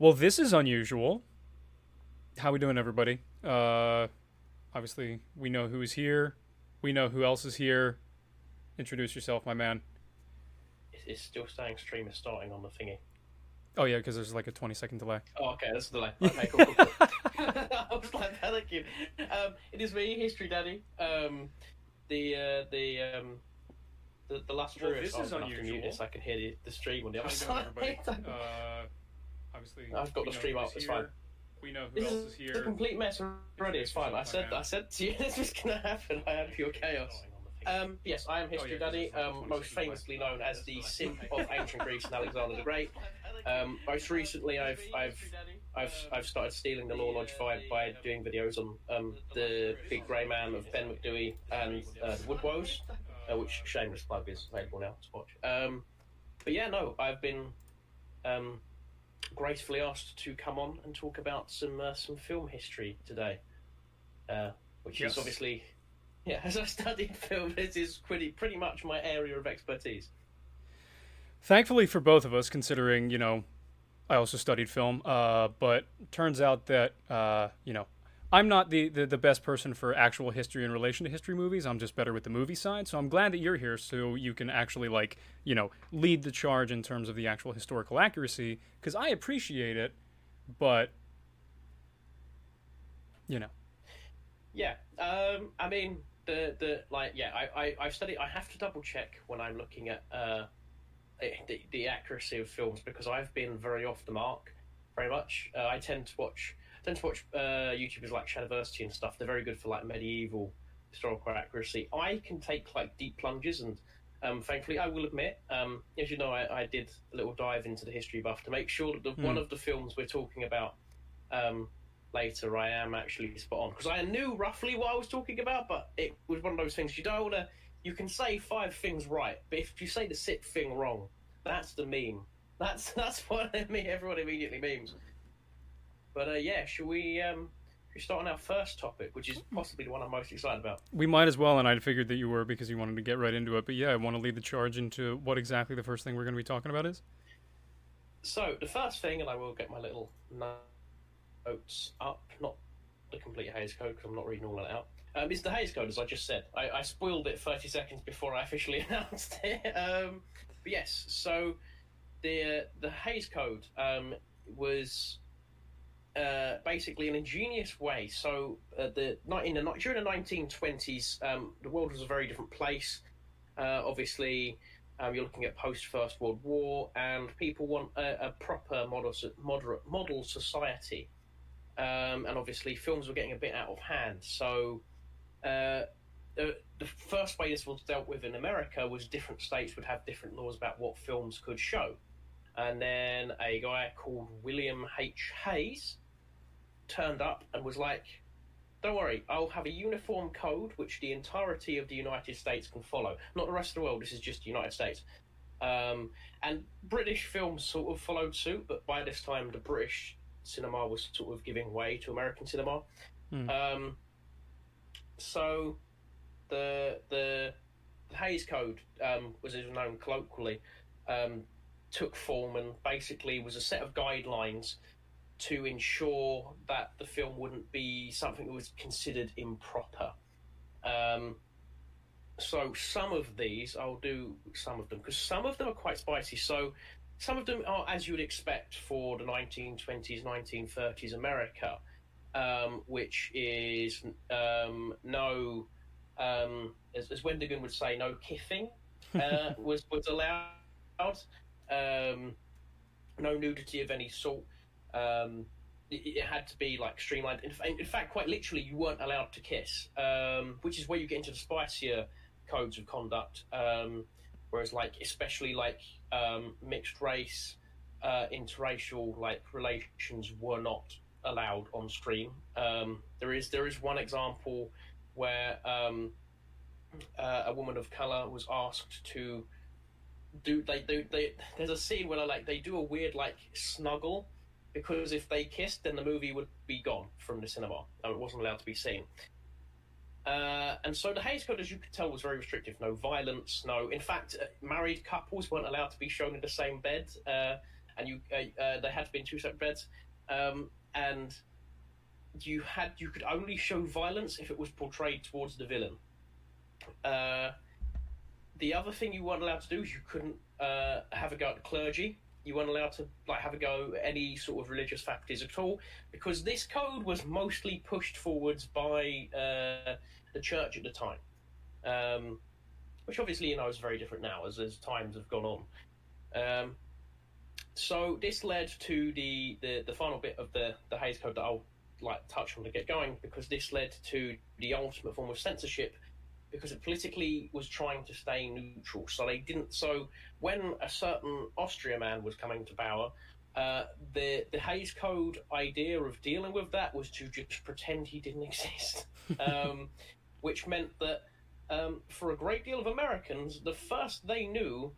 Well, this is unusual. How we doing, everybody? Uh, obviously, we know who's here. We know who else is here. Introduce yourself, my man. It's- It's still saying stream is starting on the thingy. Oh yeah, because there's like a 20 second delay. Oh, okay, that's the delay. Okay, cool, cool, cool. I was like, thank you. Um, it is me, History Daddy. Um, the uh, the um, the, the last Well, Druid. this is I'm gonna have to mute unusual. this, I can hear the, the stream on the other you doing, side. Uh, obviously, I've got the stream who's up, it's here. fine. We know who This else is is a here. complete mess already. It's fine. I said I said to you this was gonna happen. I am pure chaos. Um, yes, I am History Oh, yeah, 'cause Daddy, um, most famously known as the simp of ancient Greece and Alexander the Great. Um, most recently, I've I've I've I've started stealing the Lore Lodge vibe by doing videos on um, the Big Grey Man of Ben Macdui and uh, the Woodwoes, uh, which shameless plug is available now to watch. Um, but yeah, no, I've been um, gracefully asked to come on and talk about some uh, some film history today, uh, which Yes. is obviously yeah. As I studied film, this is pretty pretty much my area of expertise. Thankfully for both of us, considering you know, I also studied film. Uh, but turns out that uh, you know, I'm not the, the the best person for actual history in relation to history movies. I'm just better with the movie side. So I'm glad that you're here, so you can actually like you know lead the charge in terms of the actual historical accuracy, because I appreciate it, but you know. Yeah, um, I mean the the like yeah, I I I've studied. I have to double check when I'm looking at uh the, the accuracy of films because I've been very off the mark, very much. Uh, I tend to watch tend to watch uh, YouTubers like Shadiversity and stuff. They're very good for like medieval historical accuracy. I can take like deep plunges and. Um, thankfully, I will admit, um, as you know, I, I did a little dive into the history buff to make sure that the, Hmm. one of the films we're talking about um, later I am actually spot on because I knew roughly what I was talking about, but it was one of those things you don't want to. You can say five things right, but if you say the sixth thing wrong, that's the meme. That's that's what I mean. Everyone immediately memes. But uh, yeah, should we um, should we start on our first topic, which is possibly the one I'm most excited about? We might as well, and I figured that you were because you wanted to get right into it. But yeah, I want to lead the charge into what exactly the first thing we're going to be talking about is. So the first thing, and I will get my little notes up, not the complete Hays Code because I'm not reading all that out. Um, is the Hays Code, as I just said. I, I spoiled it 30 seconds before I officially announced it. Um, but yes, so the uh, the Hays Code um, was uh, basically an ingenious way. So uh, the in the during the 1920s, um, the world was a very different place. Uh, obviously, um, you're looking at post First World War, and people want a, a proper model, moderate model society. Um, and obviously, films were getting a bit out of hand. So, uh, the, the first way this was dealt with in America was different states would have different laws about what films could show. And then a guy called William H. Hays turned up and was like, don't worry, I'll have a uniform code which the entirety of the United States can follow. Not the rest of the world, this is just the United States. Um, and British films sort of followed suit, but by this time the British cinema was sort of giving way to American cinema. Hmm. Um, so the the Hays Code, um, was as known colloquially, um, took form and basically was a set of guidelines to ensure that the film wouldn't be something that was considered improper. Um, so some of these, I'll do some of them because some of them are quite spicy. So some of them are as you would expect for the 1920s, 1930s America, um, which is um, no, um, as, as Wendigoon would say, no kiffing uh, was was allowed. Um, no nudity of any sort. Um, it, it had to be like streamlined. In, in fact, quite literally, you weren't allowed to kiss, um, which is where you get into the spicier codes of conduct. Um, whereas, like, especially like um, mixed race, uh, interracial like relations were not allowed on screen. Um, there is there is one example where um, uh, a woman of color was asked to do they they there's a scene where like they do a weird like snuggle because if they kissed then the movie would be gone from the cinema and it wasn't allowed to be seen uh, and so the Hays Code, as you could tell, was very restrictive. No violence, no. In fact, uh, married couples weren't allowed to be shown in the same bed, uh, and you uh, uh, they had to be in two separate beds, um, and you had you could only show violence if it was portrayed towards the villain. Uh, the other thing you weren't allowed to do is you couldn't have a go at clergy. You weren't allowed to like have a go at any sort of religious faculties at all because this code was mostly pushed forwards by uh, the church at the time, um, which obviously you know is very different now as as times have gone on. Um, so this led to the, the, the final bit of the, the Hays Code that I'll like touch on to get going because this led to the ultimate form of censorship because it politically was trying to stay neutral. So they didn't. So when a certain Austria man was coming to power, uh, the the Hays Code idea of dealing with that was to just pretend he didn't exist, um, which meant that um, for a great deal of Americans, the first they knew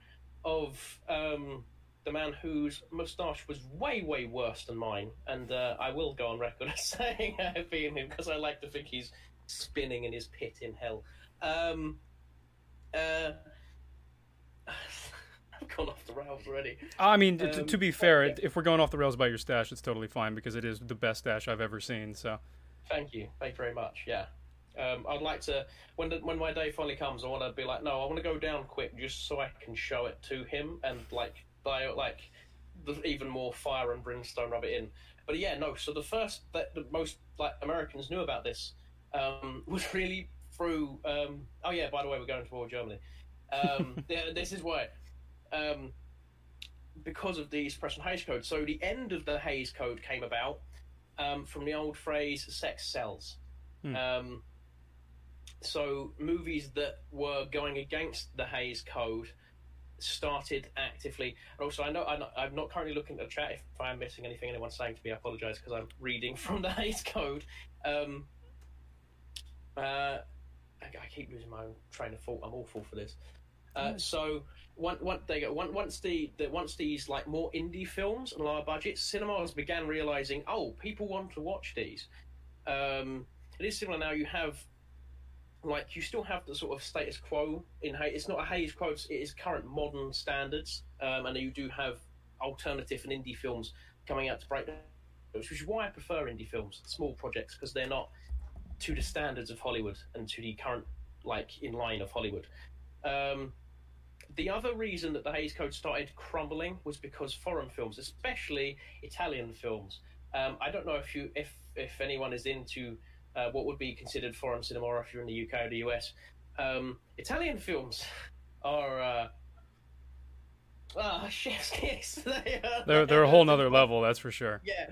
of um, the man whose moustache was way, way worse than mine, and uh, I will go on record as saying I've been him because I like to think he's spinning in his pit in hell. Um, uh, I've gone off the rails already. I mean, Um, to be fair, yeah. if we're going off the rails about your stash, it's totally fine because it is the best stash I've ever seen. So, Thank you. Thank you very much. Yeah. Um, I'd like to when the, when my day finally comes, I want to be like, no, I want to go down quick just so I can show it to him and like buy like the even more fire and brimstone rub it in. But yeah, no. So the first that the most like Americans knew about this um, was really through. Um, oh yeah, by the way, we're going to war Germany. Um, this is why. Um, because of the suppression Hays Code. So the end of the Hays Code came about um, from the old phrase "sex sells." Hmm. Um, so movies that were going against the Hays Code started actively. And also, I know I'm not, I'm not currently looking at the chat. If I'm missing anything anyone's saying to me, I apologise because I'm reading from the Hays Code. Um, uh, I, I keep losing my own train of thought. I'm awful for this. Uh, so once once they go once once the, the once these like more indie films and lower budgets, cinemas began realizing, oh, people want to watch these. Um, it is similar now. You have like you still have the sort of status quo in Hays. It's not a Hays quo. It's, it is current modern standards, um, and you do have alternative and indie films coming out to break those, which is why I prefer indie films, small projects, because they're not to the standards of Hollywood and to the current like in line of Hollywood. Um, the other reason that the Hays Code started crumbling was because foreign films, especially Italian films. Um, I don't know if you if if anyone is into uh, what would be considered foreign cinema, or if you're in the UK or the US. Um, Italian films are uh, ah chef's kiss. they are, they're they're a whole nother level, that's for sure. yeah.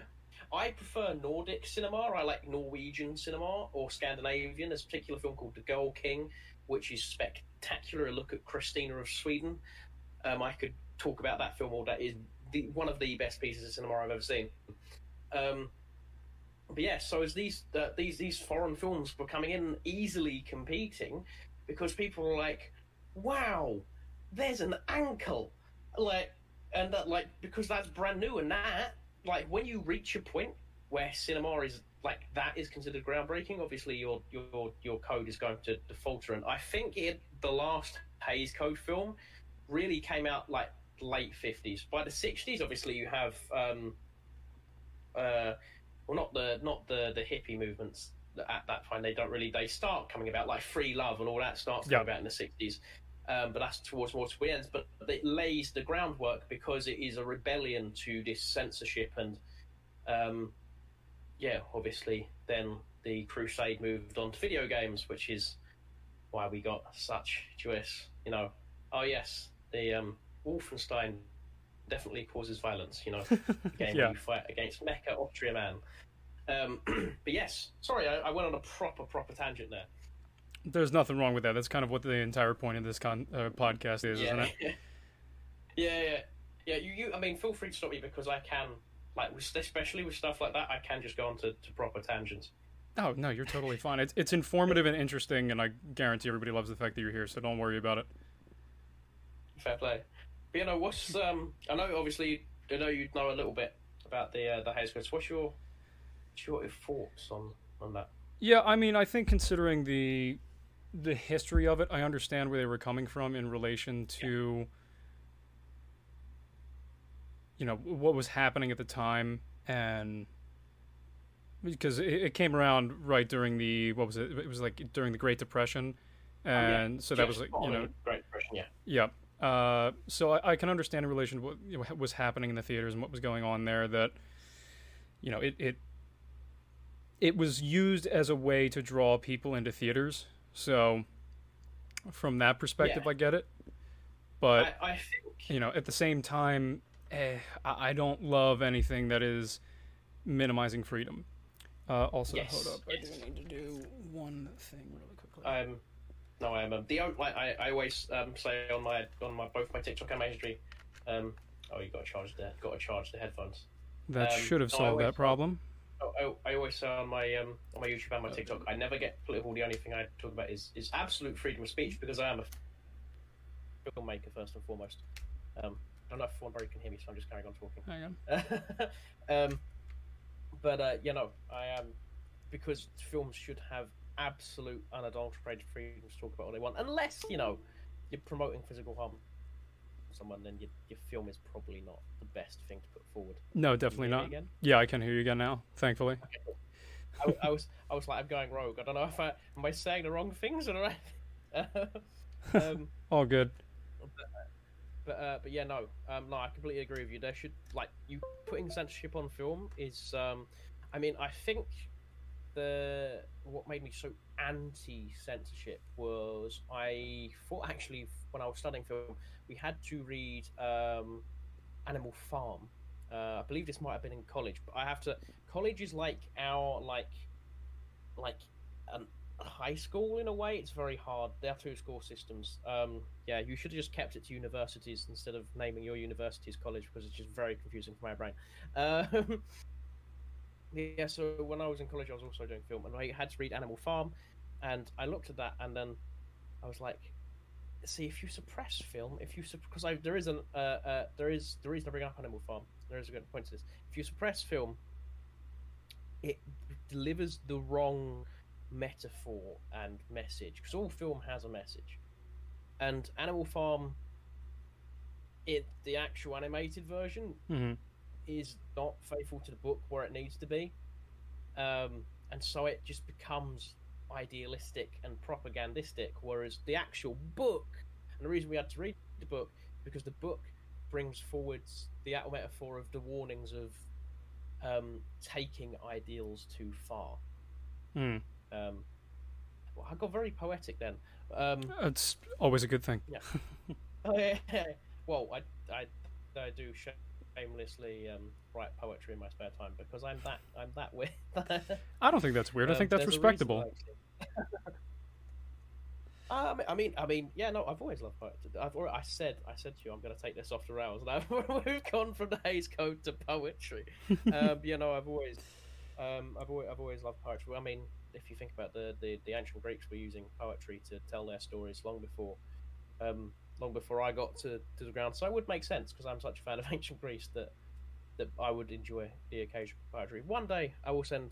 I prefer Nordic cinema. I like Norwegian cinema or Scandinavian. There's a particular film called The Girl King, which is spectacular. A look at Christina of Sweden. Um, I could talk about that film all day. Is the one of the best pieces of cinema I've ever seen. Um, but yeah, so as these uh, these these foreign films were coming in easily competing, because people were like, "Wow, there's an ankle," like, and that like because that's brand new and that like when you reach a point where cinema is like that is considered groundbreaking, obviously your your your code is going to, to falter. And I think it the last Hays Code film really came out like late fifties. By the sixties, obviously you have um, uh, well not the not the the hippie movements at that time. They don't really they start coming about like free love and all that starts coming Yeah. about in the sixties. Um, but that's towards more towards the end. But it lays the groundwork because it is a rebellion to this censorship and um, yeah, obviously, then the crusade moved on to video games, which is why we got such joyous, you know. Oh yes, the um, Wolfenstein definitely causes violence, you know. the game Yeah. you fight against Mecha Austria Man. Um, but yes, sorry, I, I went on a proper, proper tangent there. There's nothing wrong with that. That's kind of what the entire point of this con- uh, podcast is, isn't yeah. it? yeah, yeah, yeah. You, you, I mean, feel free to stop me because I can, like, with, especially with stuff like that, I can just go on to, to proper tangents. Oh no, you're totally fine. It's it's informative and interesting, and I guarantee everybody loves the fact that you're here. So don't worry about it. Fair play. But you know, what's um? I know obviously, I know you know a little bit about the uh, the Hays. What's your what's your thoughts on on that? Yeah, I mean, I think considering the the history of it, I understand where they were coming from in relation to you know what was happening at the time and because it, it came around right during the what was it? It was like during the great depression and oh, yeah. so that was like you know great depression yeah. Yeah uh, so I, I, can understand in relation to what you know, was happening in the theaters and what was going on there that you know it, it it was used as a way to draw people into theaters so from that perspective yeah. i get it but I, I, think you know at the same time eh, I, I don't love anything that is minimizing freedom uh, also yes. hold up yes. i do need to do one thing really quickly um no, I am. Um, the like I, I always um, say on my on my both my TikTok and my history. Um, oh, you got to charge the got to charge the headphones. That um, should have solved that problem. Oh, I, I, always say on my um, on my YouTube and my TikTok, I never get political. The only thing I talk about is is absolute freedom of speech because I am a filmmaker first and foremost. Um, I don't know if one very can hear me, so I'm just carrying on talking. Hang on. um, but uh, you know, I am because films should have absolute unadulterated freedom to talk about what they want, unless you know you're promoting physical harm to someone. Then your, your film is probably not the best thing to put forward. No, definitely not. Yeah, I can hear you again now. Thankfully. Okay. I, I, was I was like I'm going rogue. I don't know if I am I saying the wrong things or right. um, All good. But uh, but yeah, no, um, no, I completely agree with you. There should like you putting censorship on film is, um, I mean, I think the what made me so anti censorship was I thought actually when I was studying film we had to read um, Animal Farm. Uh, I believe this might have been in college, but I have to. College is like our like like a high school in a way. It's very hard. They have two school systems. Um, yeah, you should have just kept it to universities instead of naming your universities college because it's just very confusing for my brain. Um, yeah, so when I was in college, I was also doing film, and I had to read Animal Farm, and I looked at that, and then I was like, "See, if you suppress film, if you because I there is an uh, uh, there is the reason I bring up Animal Farm, there is a good point to this. If you suppress film, it delivers the wrong metaphor and message because all film has a message, and Animal Farm, it the actual animated version." Mm-hmm is not faithful to the book where it needs to be, um, and so it just becomes idealistic and propagandistic. Whereas the actual book, and the reason we had to read the book because the book brings forwards the metaphor of the warnings of um, taking ideals too far. Mm. Um, well, I got very poetic then. Um, it's always a good thing. Yeah. oh, yeah. Well, I, I, I do shamelessly um, write poetry in my spare time because I'm that I'm that weird. I don't think that's weird. I think that's respectable. Um, I mean, I mean, yeah, no, I've always loved poetry. I've already, I said, I said to you, I'm going to take this off the rails, and I've, we've gone from the Hays Code to poetry. um, you know, I've always, um, I've always, I've always loved poetry. I mean, if you think about the, the, the ancient Greeks were using poetry to tell their stories long before, um, long before I got to, to the ground. So it would make sense because I'm such a fan of ancient Greece that that I would enjoy the occasional poetry. One day I will send,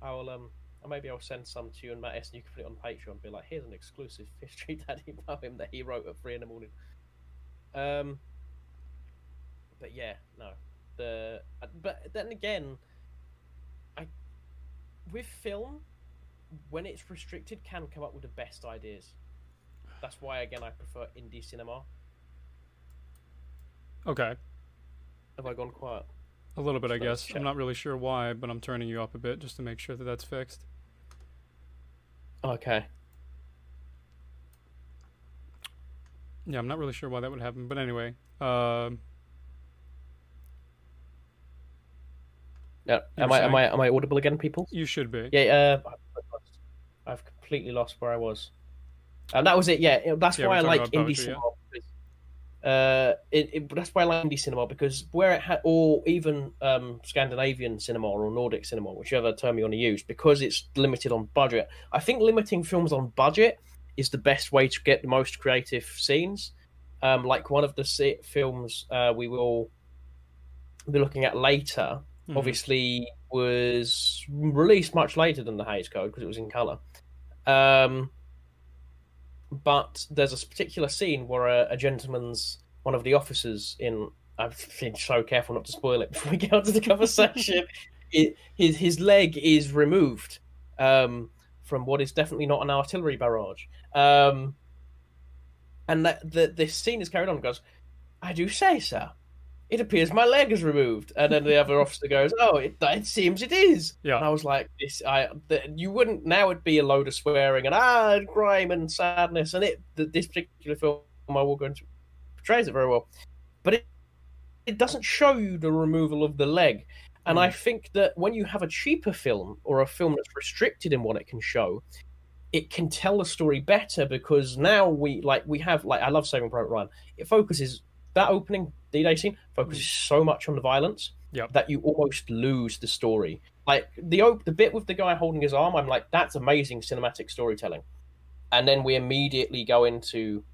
I will um, maybe I'll send some to you and Matt S, and you can put it on Patreon. And be like, here's an exclusive History Daddy poem that he wrote at three in the morning. Um, but yeah, no, the but then again, I with film when it's restricted can come up with the best ideas. That's why again I prefer indie cinema. Okay. Have I gone quiet? A little bit, I guess. I'm not really sure why, but I'm turning you up a bit just to make sure that that's fixed. Okay. Yeah, I'm not really sure why that would happen, but anyway. Uh, yeah, am I am I am I audible again, people? You should be. Yeah, uh, I've completely lost where I was. And that was it. Yeah, that's yeah, why I like indie cinema. Yeah. uh, it, it, that's why I like indie cinema because where it had, or even um, Scandinavian cinema or Nordic cinema, whichever term you want to use, because it's limited on budget. I think limiting films on budget is the best way to get the most creative scenes. Um, like one of the films uh, we will be looking at later, mm-hmm. obviously was released much later than the Hays Code because it was in color. Um, but there's a particular scene where a, a gentleman's one of the officers in I've been so careful not to spoil it before we get onto the conversation. it, his his leg is removed um, from what is definitely not an artillery barrage. Um, and that the this scene is carried on. Goes, I do say, sir. It appears my leg is removed, and then the other officer goes, "Oh, it, it seems it is." Yeah. And I was like, "This, I, the, you wouldn't now. It'd be a load of swearing and ah, crime and sadness, and it. The, this particular film, I will go into portrays it very well, but it it doesn't show you the removal of the leg. And I think that when you have a cheaper film or a film that's restricted in what it can show, it can tell the story better because now we like we have like I love Saving Private Ryan. It focuses that opening D-Day scene focuses so much on the violence Yep. that you almost lose the story. Like the op- the bit with the guy holding his arm, I'm like, that's amazing cinematic storytelling. And then we immediately go into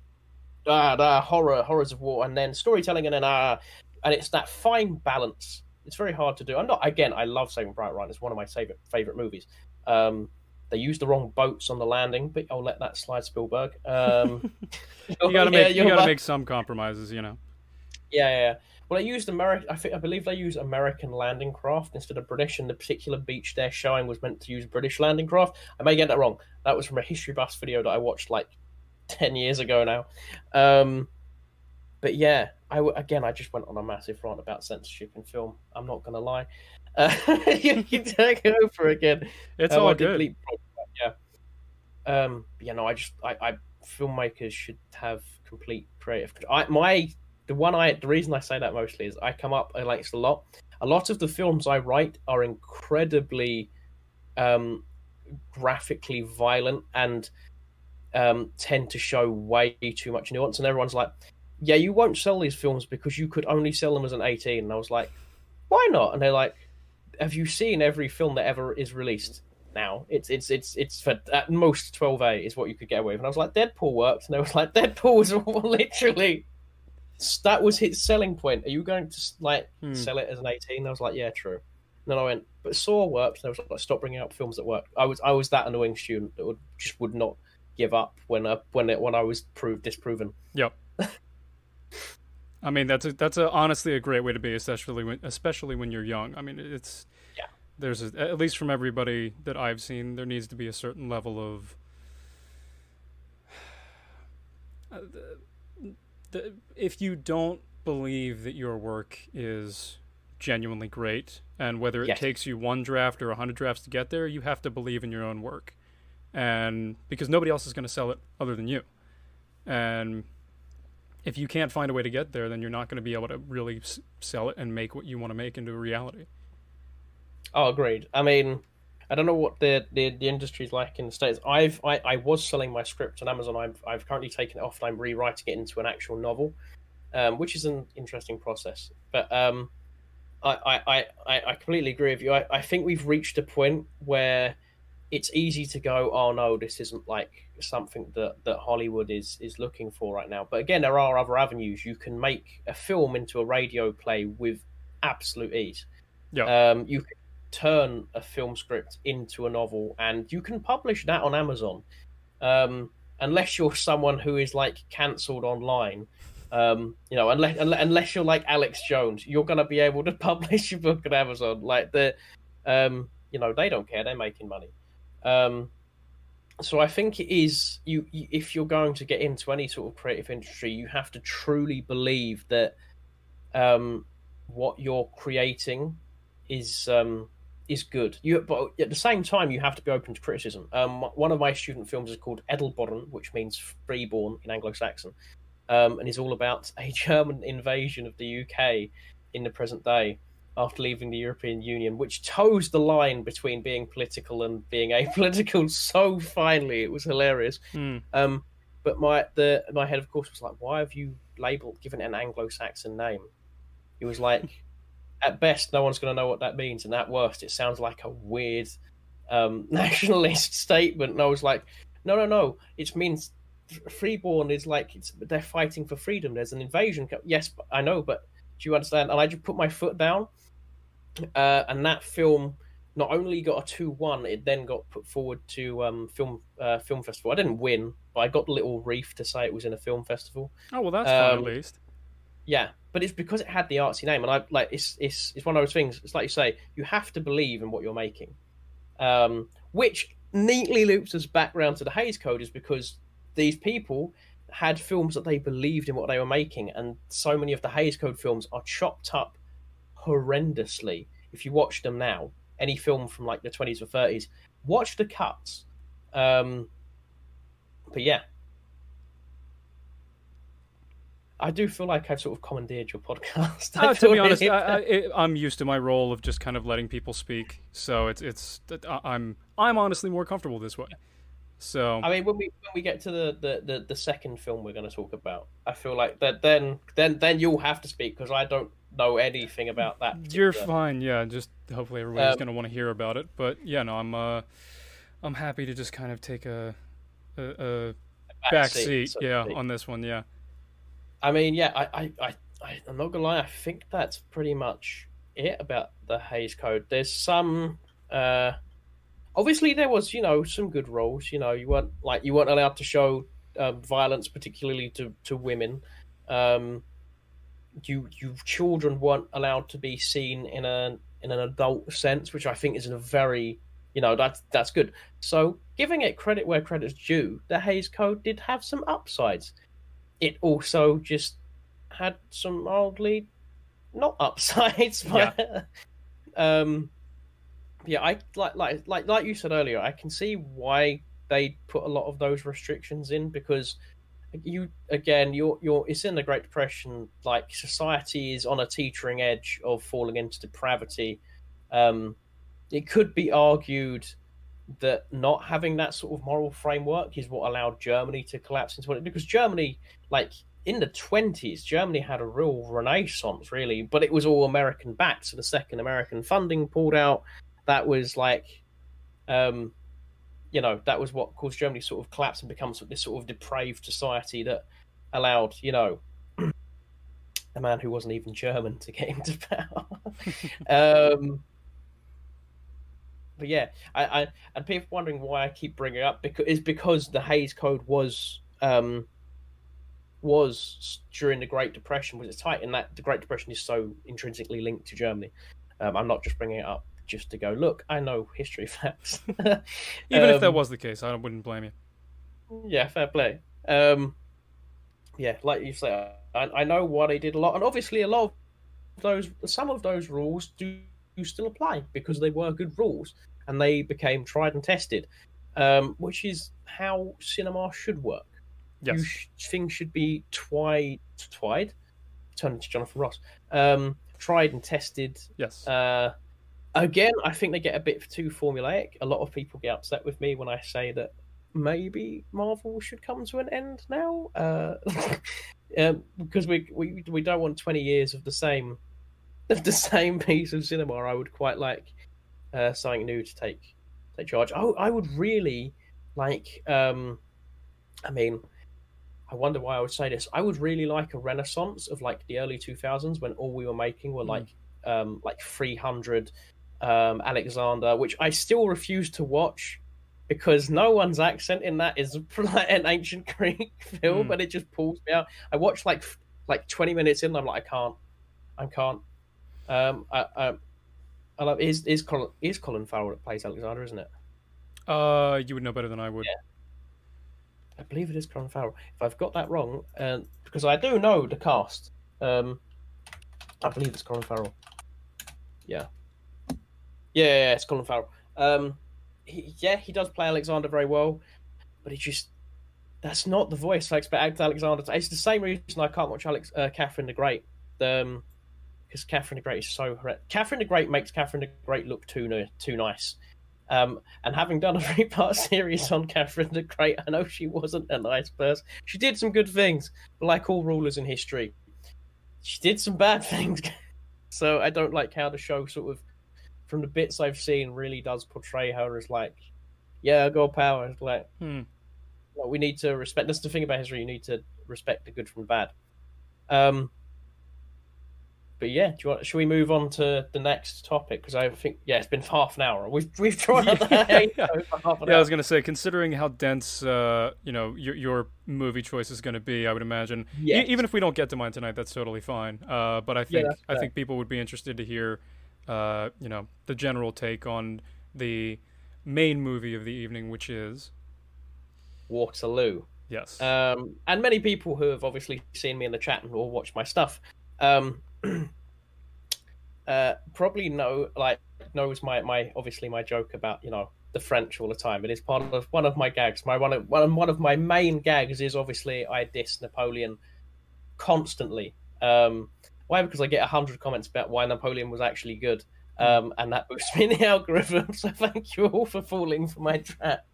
ah, ah horror, horrors of war, and then storytelling, and then ah, and it's that fine balance. It's very hard to do. I'm not again. I love Saving Private Ryan. It's one of my favorite favorite movies. Um, they used the wrong boats on the landing, but I'll let that slide, Spielberg. Um, You gotta make you you're gotta right. make some compromises, you know. Yeah, yeah. yeah. Well, they used American. I think I believe they used American landing craft instead of British, and the particular beach they're showing was meant to use British landing craft. I may get that wrong. That was from a history buffs video that I watched like ten years ago now. Um, but yeah, I again I just went on a massive rant about censorship in film. I'm not gonna lie. Uh, you can take it over again. It's Um, all I good. bleep- Yeah. Um. You know, I just I, I filmmakers should have complete creative. I my the one I the reason I say that mostly is I come up it's a lot. A lot of the films I write are incredibly um graphically violent and um tend to show way too much nuance and everyone's like yeah you won't sell these films because you could only sell them as an 18 and i was like why not? And they're like have you seen every film that ever is released now? It's it's it's it's for at most 12a is what you could get away with. And i was like deadpool worked and they was like deadpool was literally that was his selling point are you going to like Hmm. sell it as an 18 i was like yeah true and then i went but saw worked and i was like stop bringing up films that work i was i was that annoying student that would just would not give up when uh, when it when i was proved disproven Yep. I mean that's a, that's a, honestly a great way to be, especially when especially when you're young. I mean it's Yeah. There's a, at least from everybody that I've seen, there needs to be a certain level of. Uh, the, the, if you don't believe that your work is genuinely great, and whether it Yes. takes you one draft or a hundred drafts to get there, you have to believe in your own work, and because nobody else is going to sell it other than you, and if you can't find a way to get there, then you're not going to be able to really s- sell it and make what you want to make into a reality. Oh, agreed. I mean, I don't know what the the, the industry's like in the states. I've I, I was selling my script on Amazon. I've I've currently taken it off and I'm rewriting it into an actual novel, um, which is an interesting process. But um, I, I, I, I completely agree with you. I, I think we've reached a point where it's easy to go, oh no, this isn't like something that, that Hollywood is is looking for right now. But again, there are other avenues. You can make a film into a radio play with absolute ease. Yeah. Um, you can turn a film script into a novel, and you can publish that on Amazon. Um, unless you're someone who is like cancelled online, um, you know, unless unless you're like Alex Jones, you're gonna be able to publish your book on Amazon. Like the, um, you know, they don't care; they're making money. Um, so I think it is you, you. If you're going to get into any sort of creative industry, you have to truly believe that um, what you're creating is um, is good. You, but at the same time, you have to be open to criticism. Um, one of my student films is called Edelborn, which means freeborn in Anglo-Saxon, um, and is all about a German invasion of the UK in the present day after leaving the European Union, which toes the line between being political and being apolitical so finely. It was hilarious. Hmm. Um, but my the my head, of course, was like, "Why have you labeled given an Anglo-Saxon name?" It was like, "At best, no one's going to know what that means, and at worst, it sounds like a weird um, nationalist statement." And I was like, "No, no, no. It means freeborn is like it's, they're fighting for freedom. There's an invasion. Yes, I know, but do you understand?" And I just put my foot down, uh, and that film not only got a two-one, it then got put forward to um, film uh, film festival. I didn't win, but I got the little reef to say it was in a film festival. Oh well, that's fun Um, at least. Yeah, but it's because it had the artsy name, and I like it's it's it's one of those things. It's like you say, you have to believe in what you're making, um, which neatly loops us back round to the Hays Code, is because these people had films that they believed in what they were making, and so many of the Hays Code films are chopped up horrendously. If you watch them now, any film from like the 20s or 30s, watch the cuts. Um, but yeah, I do feel like I've sort of commandeered your podcast. Uh, to be honest, I, am used to my role of just kind of letting people speak, so it's it's I'm I'm honestly more comfortable this way. So I mean, when we when we get to the the, the, the second film we're going to talk about, I feel like that then then then you'll have to speak because I don't know anything about that. You're fine, yeah. Just hopefully everybody's um, going to want to hear about it. But yeah, no, I'm uh I'm happy to just kind of take a a, a back, back seat, seat so yeah, on this one, yeah. I mean, yeah, I, I, I, I'm not gonna lie. I think that's pretty much it about the Hays Code. There's some, uh, obviously there was, you know, some good rules. You know, you weren't like you weren't allowed to show um, violence, particularly to to women. Um, you you children weren't allowed to be seen in a in an adult sense, which I think is a very you know that's that's good. So giving it credit where credit's due, the Hays Code did have some upsides it also just had some mildly not upsides, but yeah. um, yeah, I like like like like you said earlier, I can see why they put a lot of those restrictions in because you again you're you're it's in the Great Depression, like society is on a teetering edge of falling into depravity. Um, it could be argued that not having that sort of moral framework is what allowed Germany to collapse into it. Because Germany like in the 20s germany had a real renaissance really. But it was all american backed. So the second american funding pulled out that was like um you know that was what caused germany sort of collapse and become this sort of depraved society that allowed you know a man who wasn't even german to get into power. Um but yeah I, I and people wondering why i keep bringing it up because is because the Hays code was um was during the Great Depression was it tight in that the Great Depression is so intrinsically linked to Germany. Um, I'm not just bringing it up just to go look. I know history facts. Even um, if that um, was the case, I wouldn't blame you. Yeah, fair play. Um, yeah, like you say, I, I know why they did a lot, and obviously a lot of those, some of those rules do, still apply because they were good rules and they became tried and tested, um, which is how cinema should work. Yes. You sh- things should be twied, twied, turning to Jonathan Ross, um, tried and tested. Yes. Uh, again, I think they get a bit too formulaic. A lot of people get upset with me when I say that maybe Marvel should come to an end now, uh, um, because we, we we don't want twenty years of the same of the same piece of cinema. I would quite like uh, something new to take take charge. Oh, I would really like. Um, I mean, I wonder why I would say this. I would really like a renaissance of like the early 2000s when all we were making were hmm. like mm. um like 300 um Alexander, which I still refuse to watch because no one's accent in that is like an ancient Greek film, mm. and it just pulls me out. I watched like like 20 minutes in, I'm like, I can't, I can't. Um, I, I, I love is is Colin is Colin Farrell that plays Alexander, isn't it? Uh, you would know better than I would. Yeah. I believe it is Colin Farrell. If I've got that wrong, uh, because I do know the cast, um, I believe it's Colin Farrell. Yeah. Yeah, yeah, it's Colin Farrell. Um, he, yeah, he does play Alexander very well, but he just that's not the voice I expect Alexander. To, it's the same reason I can't watch Alex uh, Catherine the Great. Um, because Catherine the Great is so Catherine the Great makes Catherine the Great look too too nice. Um, and having done a three part series on Catherine the Great, I know she wasn't a nice person. She did some good things, like all rulers in history, she did some bad things. so I don't like how the show sort of, from the bits I've seen, really does portray her as like, yeah, girl power. Like, hmm. well, we need to respect. That's the thing about history. You need to respect the good from the bad. Um, but yeah, do you want, should we move on to the next topic? Because I think yeah, it's been half an hour. We've we've drawn out Yeah, yeah. for half an hour. Yeah, I was gonna say, considering how dense, uh, you know, your your movie choice is gonna be, I would imagine. e- even if we don't get to mine tonight, that's totally fine. Uh, but I think that's I think people would be interested to hear, uh, you know, the general take on the main movie of the evening, which is Waterloo. yes, Um, and many people who have obviously seen me in the chat and or watched my stuff, um, uh, probably know like knows my my obviously my joke about you know the French all the time. It is part of one of my gags. My one of one of, one of my main gags is obviously I diss Napoleon constantly. Um, why? Because I get a hundred comments about why Napoleon was actually good. Um, and that boosts me in the algorithm. So thank you all for falling for my trap.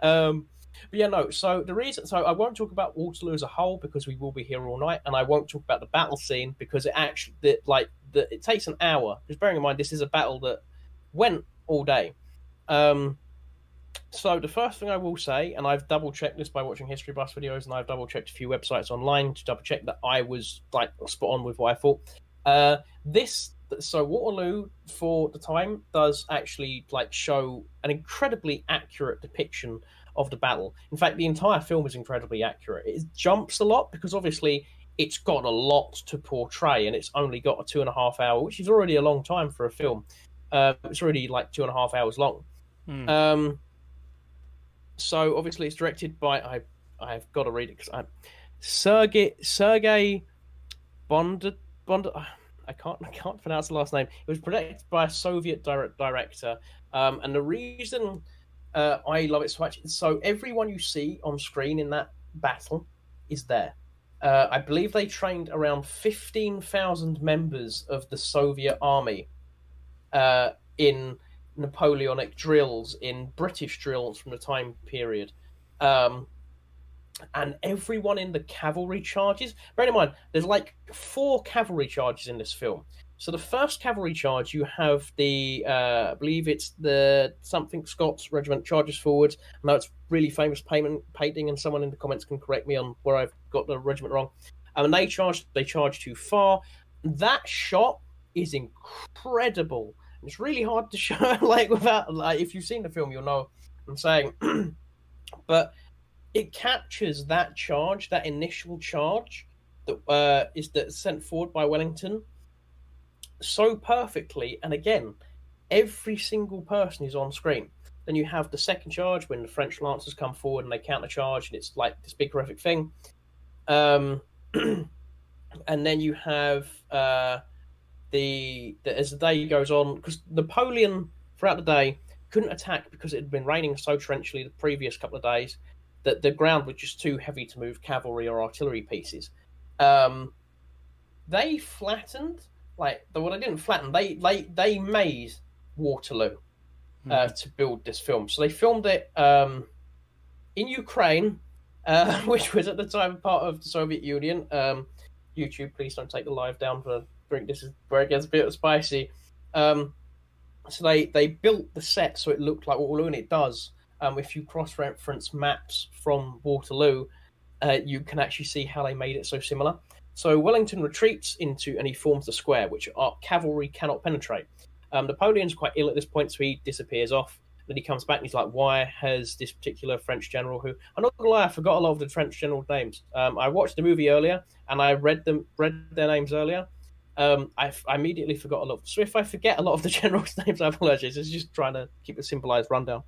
Um, but yeah, no. So the reason, so I won't talk about Waterloo as a whole because we will be here all night, and I won't talk about the battle scene because it actually, that like, the, it takes an hour. Just bearing in mind, this is a battle that went all day. Um, so the first thing I will say, and I've double checked this by watching History Buffs videos, and I've double checked a few websites online to double check that I was like spot on with what I thought. Uh, this so Waterloo for the time does actually like show an incredibly accurate depiction of the battle. In fact, the entire film is incredibly accurate. It jumps a lot because obviously it's got a lot to portray, and it's only got a two and a half hour, which is already a long time for a film. Uh, it's already like two and a half hours long. Hmm. Um, so obviously it's directed by I I've got to read it because I Sergey Sergey Bond Bond. I can't I can't pronounce the last name. It was directed by a Soviet direct, director, um, and the reason uh, I love it so much. So everyone you see on screen in that battle is there. Uh, I believe they trained around fifteen thousand members of the Soviet army uh, in Napoleonic drills, in British drills from the time period. Um, and everyone in the cavalry charges. Bear in mind, there's like four cavalry charges in this film. So the first cavalry charge, you have the, uh, I believe it's the something Scots regiment charges forward. I know it's really famous payment painting, and someone in the comments can correct me on where I've got the regiment wrong. And they charge, they charge too far. That shot is incredible. It's really hard to show, like without, like if you've seen the film, you'll know I'm saying. but it captures that charge, that initial charge that uh, is that sent forward by Wellington so perfectly. And again, every single person is on screen. Then you have the second charge when the French lancers come forward and they countercharge, and it's like this big horrific thing. Um, and then you have uh, the, the as the day goes on because Napoleon throughout the day couldn't attack because it had been raining so torrentially the previous couple of days that the ground was just too heavy to move cavalry or artillery pieces. Um, they flattened, like, the well, they didn't flatten. They they they made Waterloo uh, to build this film. So they filmed it um, in Ukraine, uh, which was at the time part of the Soviet Union. Um, YouTube, please don't take the live down for drink. This is where it gets a bit spicy. Um, so they they built the set so it looked like Waterloo, and it does. Um, if you cross-reference maps from Waterloo, uh, you can actually see how they made it so similar. So Wellington retreats into and he forms the square, which our cavalry cannot penetrate. Um, Napoleon's quite ill at this point, so he disappears off. Then he comes back and he's like, "Why has this particular French general who I'm not gonna lie, I forgot a lot of the French general names. Um, I watched the movie earlier and I read them, read their names earlier. Um, I, I immediately forgot a lot. So if I forget a lot of the generals' names, I apologize. It's just trying to keep a simplified rundown.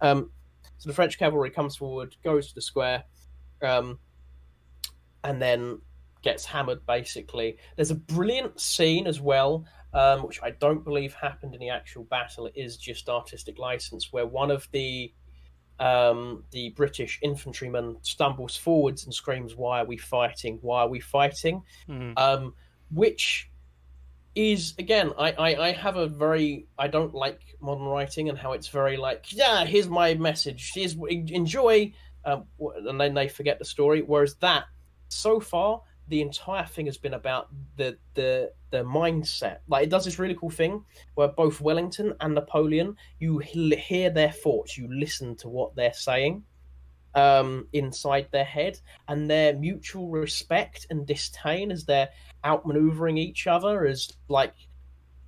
Um, so the French cavalry comes forward, goes to the square, um, and then gets hammered. Basically, there's a brilliant scene as well, um, which I don't believe happened in the actual battle. It is just artistic license, where one of the um, the British infantrymen stumbles forwards and screams, "Why are we fighting? Why are we fighting?" Mhm. um, which is again I, I i have a very i don't like modern writing and how it's very like yeah here's my message here's enjoy um, and then they forget the story whereas that so far the entire thing has been about the the the mindset like it does this really cool thing where both wellington and napoleon you hear their thoughts you listen to what they're saying um, inside their head, and their mutual respect and disdain as they're outmaneuvering each other. As like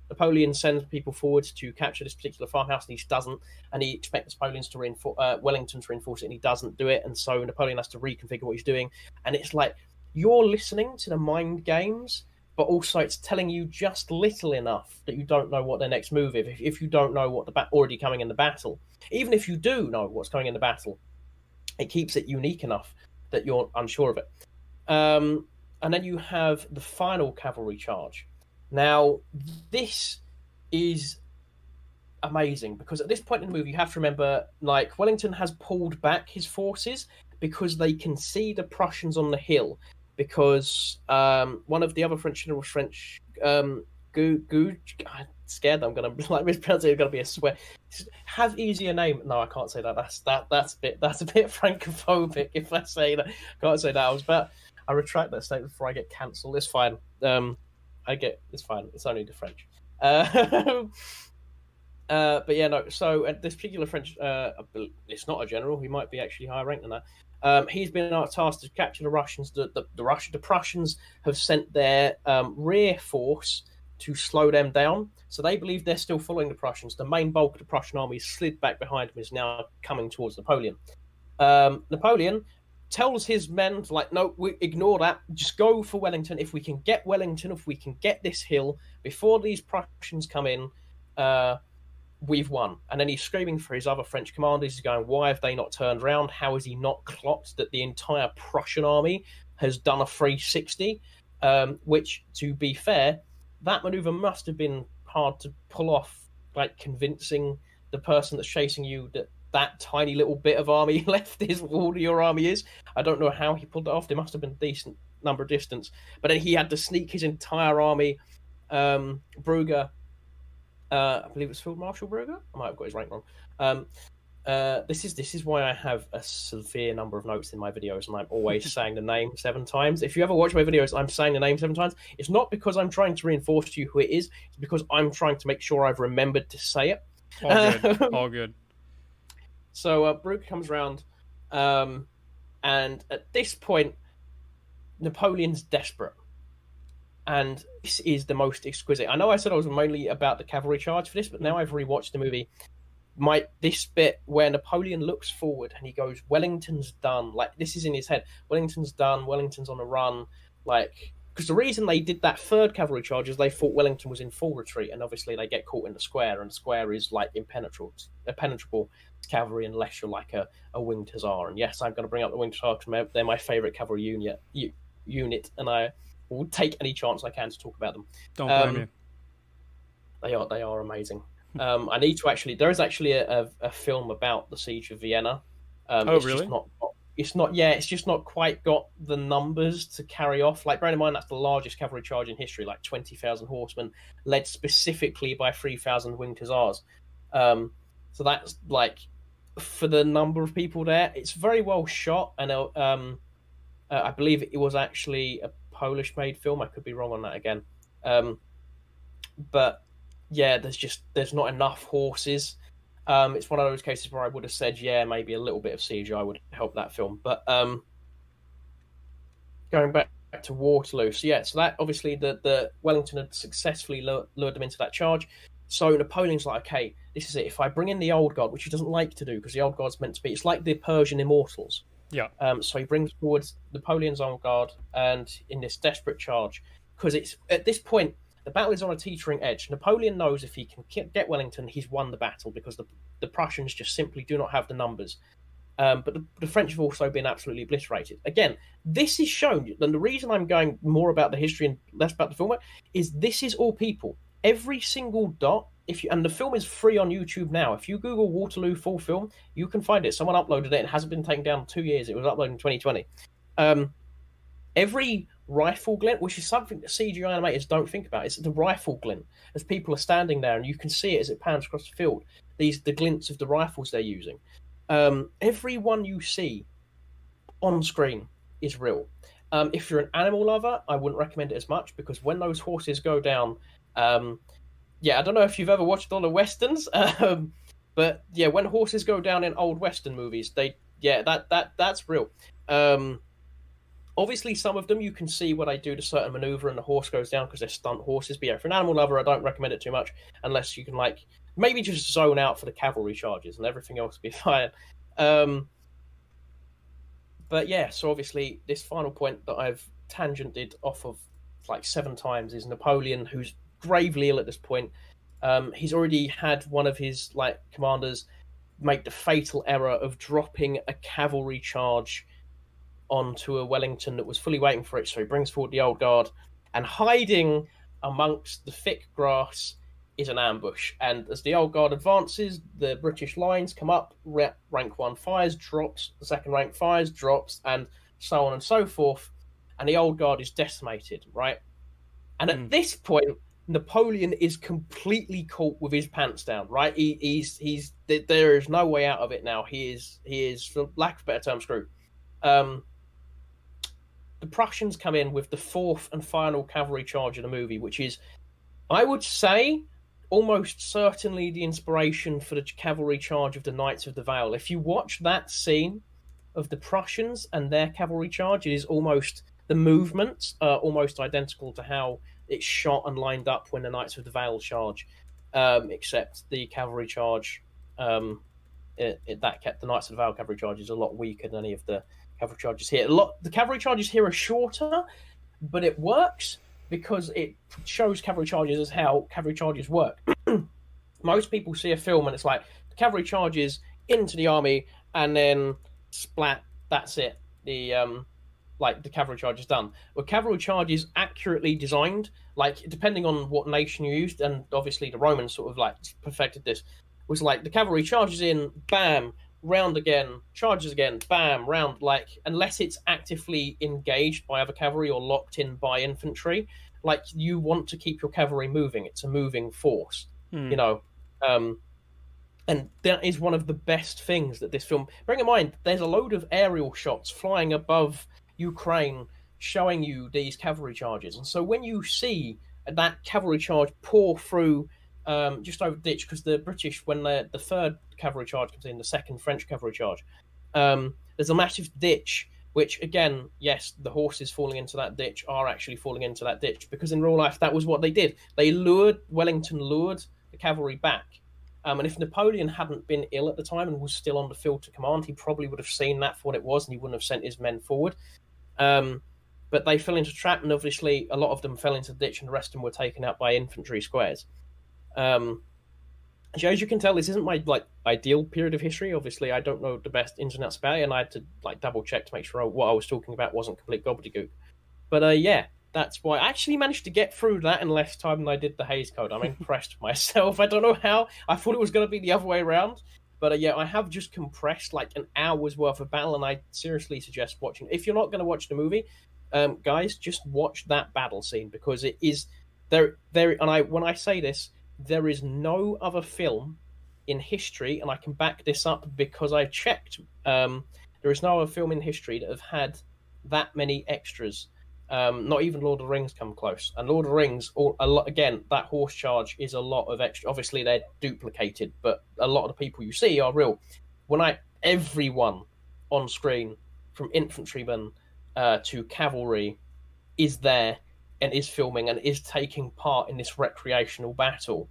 Napoleon sends people forward to capture this particular farmhouse, and he doesn't, and he expects Napoleon's to reinforce uh, Wellington to reinforce it, and he doesn't do it, and so Napoleon has to reconfigure what he's doing, and it's like you're listening to the mind games but also it's telling you just little enough that you don't know what their next move is. If, if you don't know what the ba- already coming in the battle, even if you do know what's coming in the battle, it keeps it unique enough that you're unsure of it. Um, and then you have the final cavalry charge. Now, this is amazing because at this point in the movie, you have to remember, like Wellington has pulled back his forces because they can see the Prussians on the hill because um, one of the other French generals, French um, I'm scared I'm gonna like mispronounce it. It's gonna be a swear. Have easier name. No, I can't say that. That's that. That's a bit. That's a bit francophobic. If I say that, I can't say that. I was about. I retract that statement before I get cancelled. It's fine. Um, I get. It's fine. It's only the French. Uh, uh, but yeah, no. So this particular French, uh, it's not a general. He might be actually higher ranked than that. Um, he's been tasked to capture the Russians. The, the, the the Prussians have sent their um, rear force to slow them down. So they believe they're still following the Prussians. The main bulk of the Prussian army slid back behind them, is now coming towards Napoleon. Um, Napoleon tells his men, like, no, we ignore that. Just go for Wellington. If we can get Wellington, if we can get this hill before these Prussians come in, uh, we've won. And then he's screaming for his other French commanders. He's going, why have they not turned around? How has he not clocked that the entire Prussian army has done a 360? Um, which, to be fair, that maneuver must have been hard to pull off, like convincing the person that's chasing you that that tiny little bit of army left is all your army is. I don't know how he pulled it off. There must have been a decent number of distance, but then he had to sneak his entire army. Um, uh, I believe it's Field Marshal Blücher. I might have got his rank wrong. Um, uh, this is this is why I have a severe number of notes in my videos, and I'm always saying the name seven times. If you ever watch my videos, I'm saying the name seven times. It's not because I'm trying to reinforce to you who it is. It's because I'm trying to make sure I've remembered to say it. All good. All good. So uh, comes around, um, and at this point, Napoleon's desperate and this is the most exquisite. I know I said I was mainly about the cavalry charge for this, but now I've rewatched the movie. My this bit where Napoleon looks forward and he goes, "Wellington's done." Like this is in his head. Wellington's done. Wellington's on a run. Like because the reason they did that third cavalry charge is they thought Wellington was in full retreat, and obviously they get caught in the square, and the square is like impenetrable, impenetrable cavalry unless you're like a, a winged hussar. And yes, I'm going to bring up the winged hussar because they're my favorite cavalry unit. Unit, and I will take any chance I can to talk about them. Don't blame um, you. They are they are amazing. um, I need to actually. There is actually a, a, a film about the siege of Vienna. Um, oh, really? Not, it's not. Yeah, it's just not quite got the numbers to carry off. Like, bear in mind that's the largest cavalry charge in history. Like twenty thousand horsemen, led specifically by three thousand winged hussars. Um, so that's like for the number of people there, it's very well shot, and uh, um, uh, I believe it was actually a Polish made film. I could be wrong on that again. Um, but yeah, there's just there's not enough horses. Um, it's one of those cases where I would have said, yeah, maybe a little bit of CGI would help that film. But um, going back to Waterloo, so yeah, so that obviously the the Wellington had successfully lured, them into that charge. So Napoleon's like, okay, this is it. If I bring in the old guard, which he doesn't like to do because the old guard's meant to be, it's like the Persian immortals. Yeah. Um, so he brings forward Napoleon's own guard, and in this desperate charge, because it's at this point the battle is on a teetering edge. Napoleon knows if he can get Wellington, he's won the battle because the the Prussians just simply do not have the numbers. Um, but the, the, French have also been absolutely obliterated. Again, this is shown, and the reason I'm going more about the history and less about the film is this is all people. Every single dot if you and the film is free on YouTube now. If you Google Waterloo full film, you can find it. Someone uploaded it. It hasn't been taken down two years. It was uploaded in 2020. Um, every rifle glint, which is something that CGI animators don't think about, it's the rifle glint as people are standing there and you can see it as it pans across the field. These the glints of the rifles they're using. Um, every one you see on screen is real. Um, if you're an animal lover, I wouldn't recommend it as much because when those horses go down, um, yeah, I don't know if you've ever watched all the westerns, um, but yeah, when horses go down in old western movies, they yeah, that that that's real. Um, obviously, some of them you can see what I do to certain maneuver, and the horse goes down because they're stunt horses. But yeah, for an animal lover, I don't recommend it too much unless you can like maybe just zone out for the cavalry charges and everything else will be fine. Um, but yeah, so obviously this final point that I've tangented off of like seven times is Napoleon, who's gravely ill at this point. Um, he's already had one of his like commanders make the fatal error of dropping a cavalry charge onto a Wellington that was fully waiting for it. So he brings forward the old guard and hiding amongst the thick grass is an ambush. And as the old guard advances, the British lines come up, rank one fires, drops, the second rank fires, drops, and so on and so forth. And the old guard is decimated, right? And at mm. this point, Napoleon is completely caught with his pants down, right? He, he's he's there is no way out of it now. He is he is, for lack of better term, screwed. Um, the Prussians come in with the fourth and final cavalry charge of the movie, which is, I would say, almost certainly the inspiration for the cavalry charge of the Knights of the Vale. If you watch that scene of the Prussians and their cavalry charge, it is almost the movements are almost identical to how it's shot and lined up when the Knights of the Vale charge, um, except the cavalry charge. Um, it, it, that kept the Knights of the Vale cavalry charge is a lot weaker than any of the cavalry charges here. A lot the cavalry charges here are shorter, but it works because it shows cavalry charges as how cavalry charges work. Most people see a film and it's like the cavalry charges into the army and then splat. That's it. The um, like the cavalry charge is done. Well, cavalry charge is accurately designed, like depending on what nation you used, and obviously the Romans sort of like perfected this. Was like the cavalry charges in, bam, round again, charges again, bam, round. Like unless it's actively engaged by other cavalry or locked in by infantry, like you want to keep your cavalry moving. It's a moving force, hmm. you know. Um, and that is one of the best things that this film. Bearing in mind, there's a load of aerial shots flying above Ukraine, showing you these cavalry charges, and so when you see that cavalry charge pour through um, just over the ditch because the British, when the third cavalry charge comes in, the second French cavalry charge, um, there's a massive ditch. Which again, yes, the horses falling into that ditch are actually falling into that ditch because in real life that was what they did. They lured Wellington lured the cavalry back, um, and if Napoleon hadn't been ill at the time and was still on the field to command, he probably would have seen that for what it was, and he wouldn't have sent his men forward. Um, but they fell into trap, and obviously a lot of them fell into the ditch, and the rest of them were taken out by infantry squares. Um, so as you can tell, this isn't my like ideal period of history. Obviously, I don't know the best outs about and I had to like double check to make sure what I was talking about wasn't complete gobbledygook. But uh, yeah, that's why I actually managed to get through that in less time than I did the Hays Code. I'm impressed myself. I don't know how. I thought it was going to be the other way around, but uh, yeah, I have just compressed like an hour's worth of battle, and I seriously suggest watching. If you're not going to watch the movie, um, guys, just watch that battle scene because it is there. There, and I when I say this, there is no other film in history, and I can back this up because I checked. Um, there is no other film in history that have had that many extras um, not even Lord of the Rings come close. And Lord of the Rings, all, lot, again, that horse charge is a lot of extra. Obviously, they're duplicated, but a lot of the people you see are real. When I everyone on screen, from infantrymen uh, to cavalry, is there and is filming and is taking part in this recreational battle.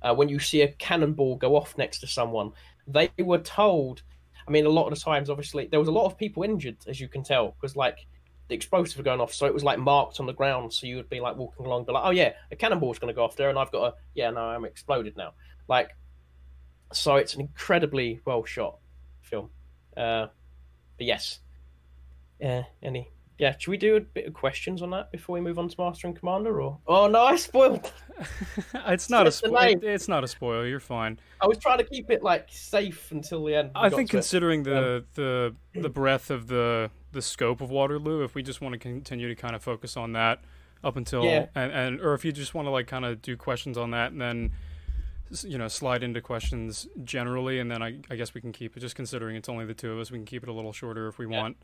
Uh, when you see a cannonball go off next to someone, they were told. I mean, a lot of the times, obviously, there was a lot of people injured, as you can tell, because like the explosives were going off, so it was like marked on the ground. So you would be like walking along, be like, "Oh yeah, a cannonball's going to go off there," and I've got a yeah, no, I'm exploded now. Like, so it's an incredibly well shot film. Uh, but yes, yeah, any yeah, should we do a bit of questions on that before we move on to Master and Commander? Or oh no, I spoiled. it's not a spoil. It's not a spoil. You're fine. I was trying to keep it like safe until the end. I think considering it. the um, the the breadth of the the scope of Waterloo, if we just want to continue to kind of focus on that up until yeah. and, and or if you just want to like kind of do questions on that and then you know slide into questions generally and then I, I guess we can keep it just considering it's only the two of us we can keep it a little shorter if we yeah. want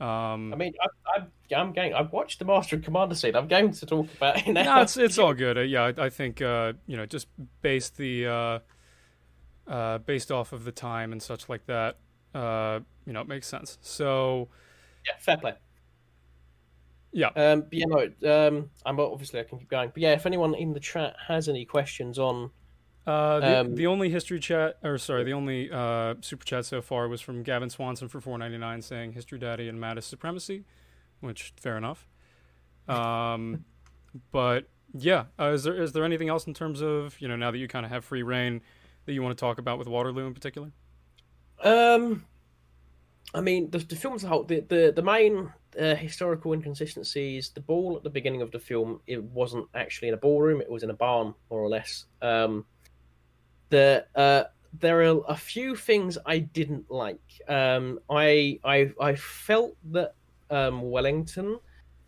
um, I mean, I, I, am going. I've watched the Master and Commander scene. I'm going to talk about it now. No, it's it's all good. Uh, yeah, I, I think uh, you know, just based the uh, uh, based off of the time and such like that. uh, you know, it makes sense. So, yeah, fair play. Yeah. Um, but yeah, no, um, I'm obviously I can keep going. But yeah, if anyone in the chat has any questions on, uh, the, Um, the only history chat, or sorry, the only uh, super chat so far was from Gavin Swanson for four ninety nine, saying "History Daddy and Mattis supremacy," which fair enough. Um, but yeah, uh, is there is there anything else in terms of you know now that you kind of have free reign that you want to talk about with Waterloo in particular? um, I mean, the, the film as a whole, the the, the main uh, historical inconsistencies. The ball at the beginning of the film, it wasn't actually in a ballroom; it was in a barn, more or less. Um, the uh, there are a few things I didn't like. Um, I I I felt that um, Wellington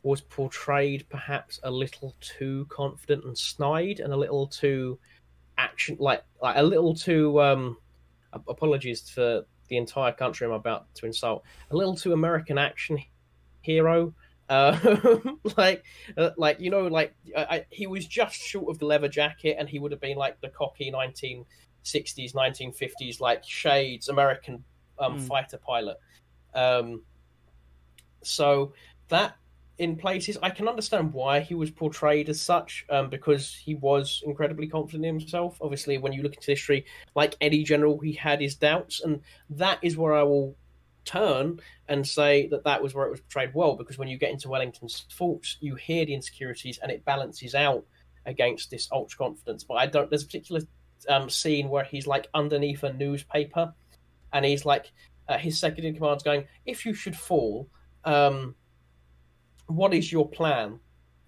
was portrayed perhaps a little too confident and snide, and a little too action, like like a little too. Um, apologies for the entire country I'm about to insult. A little too American action hero. Uh, like, uh, like you know, like I, I, he was just short of the leather jacket, and he would have been like the cocky 1960s, 1950s, like shades American um, Mm. fighter pilot. Um, so that in places I can understand why he was portrayed as such, um, because he was incredibly confident in himself. Obviously, when you look into history, like any general, he had his doubts, and that is where I will turn and say that that was where it was portrayed well. Because when you get into Wellington's faults, you hear the insecurities, and it balances out against this ultra confidence. But I don't. There's a particular um, scene where he's like underneath a newspaper, and he's like, uh, his second in command's going, "If you should fall." Um, what is your plan?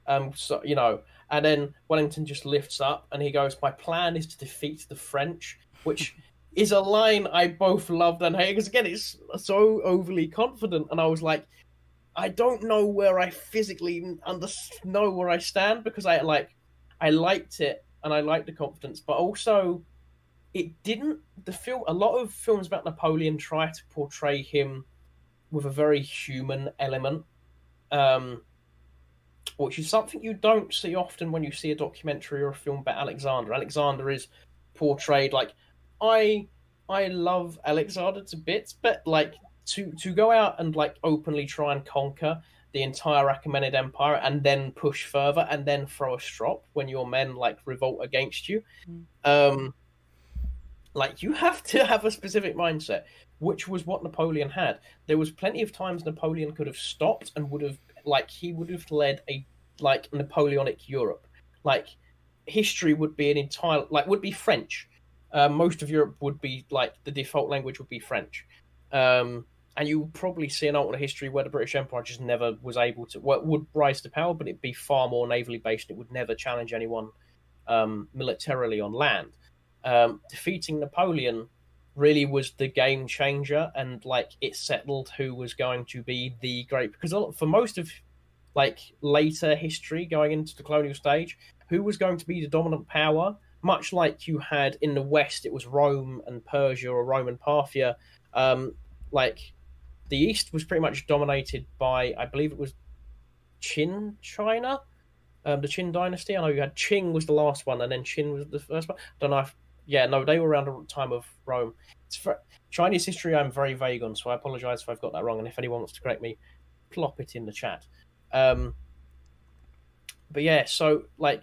Um, so you know, and then Wellington just lifts up and he goes, "My plan is to defeat the French," which is a line I both loved and hated because again, it's so overly confident, and I was like, I don't know where I physically under know where I stand because I like, I liked it and I liked the confidence, but also it didn't. The film, a lot of films about Napoleon try to portray him with a very human element um, which is something you don't see often when you see a documentary or a film about Alexander. Alexander is portrayed like I I love Alexander to bits, but like to to go out and like openly try and conquer the entire Achaemenid Empire and then push further and then throw a strop when your men like revolt against you. Um like you have to have a specific mindset, which was what Napoleon had. There was plenty of times Napoleon could have stopped and would have like he would have led a like Napoleonic Europe. Like history would be an entire like would be French. Uh, most of Europe would be like the default language would be French. Um, and you would probably see an alternate history where the British Empire just never was able to well, would rise to power, but it'd be far more navally based. It would never challenge anyone um, militarily on land. Um, defeating Napoleon really was the game changer, and like it settled who was going to be the great. Because for most of like later history going into the colonial stage, who was going to be the dominant power? Much like you had in the West, it was Rome and Persia or Rome and Parthia. Um, like the East was pretty much dominated by, I believe it was Qin China, um, the Qin dynasty. I know you had Qing was the last one, and then Qin was the first one. I don't know if, yeah, no, they were around the time of Rome. It's for, Chinese history. I'm very vague on, so I apologize if I've got that wrong. And if anyone wants to correct me, plop it in the chat. Um, but yeah, so like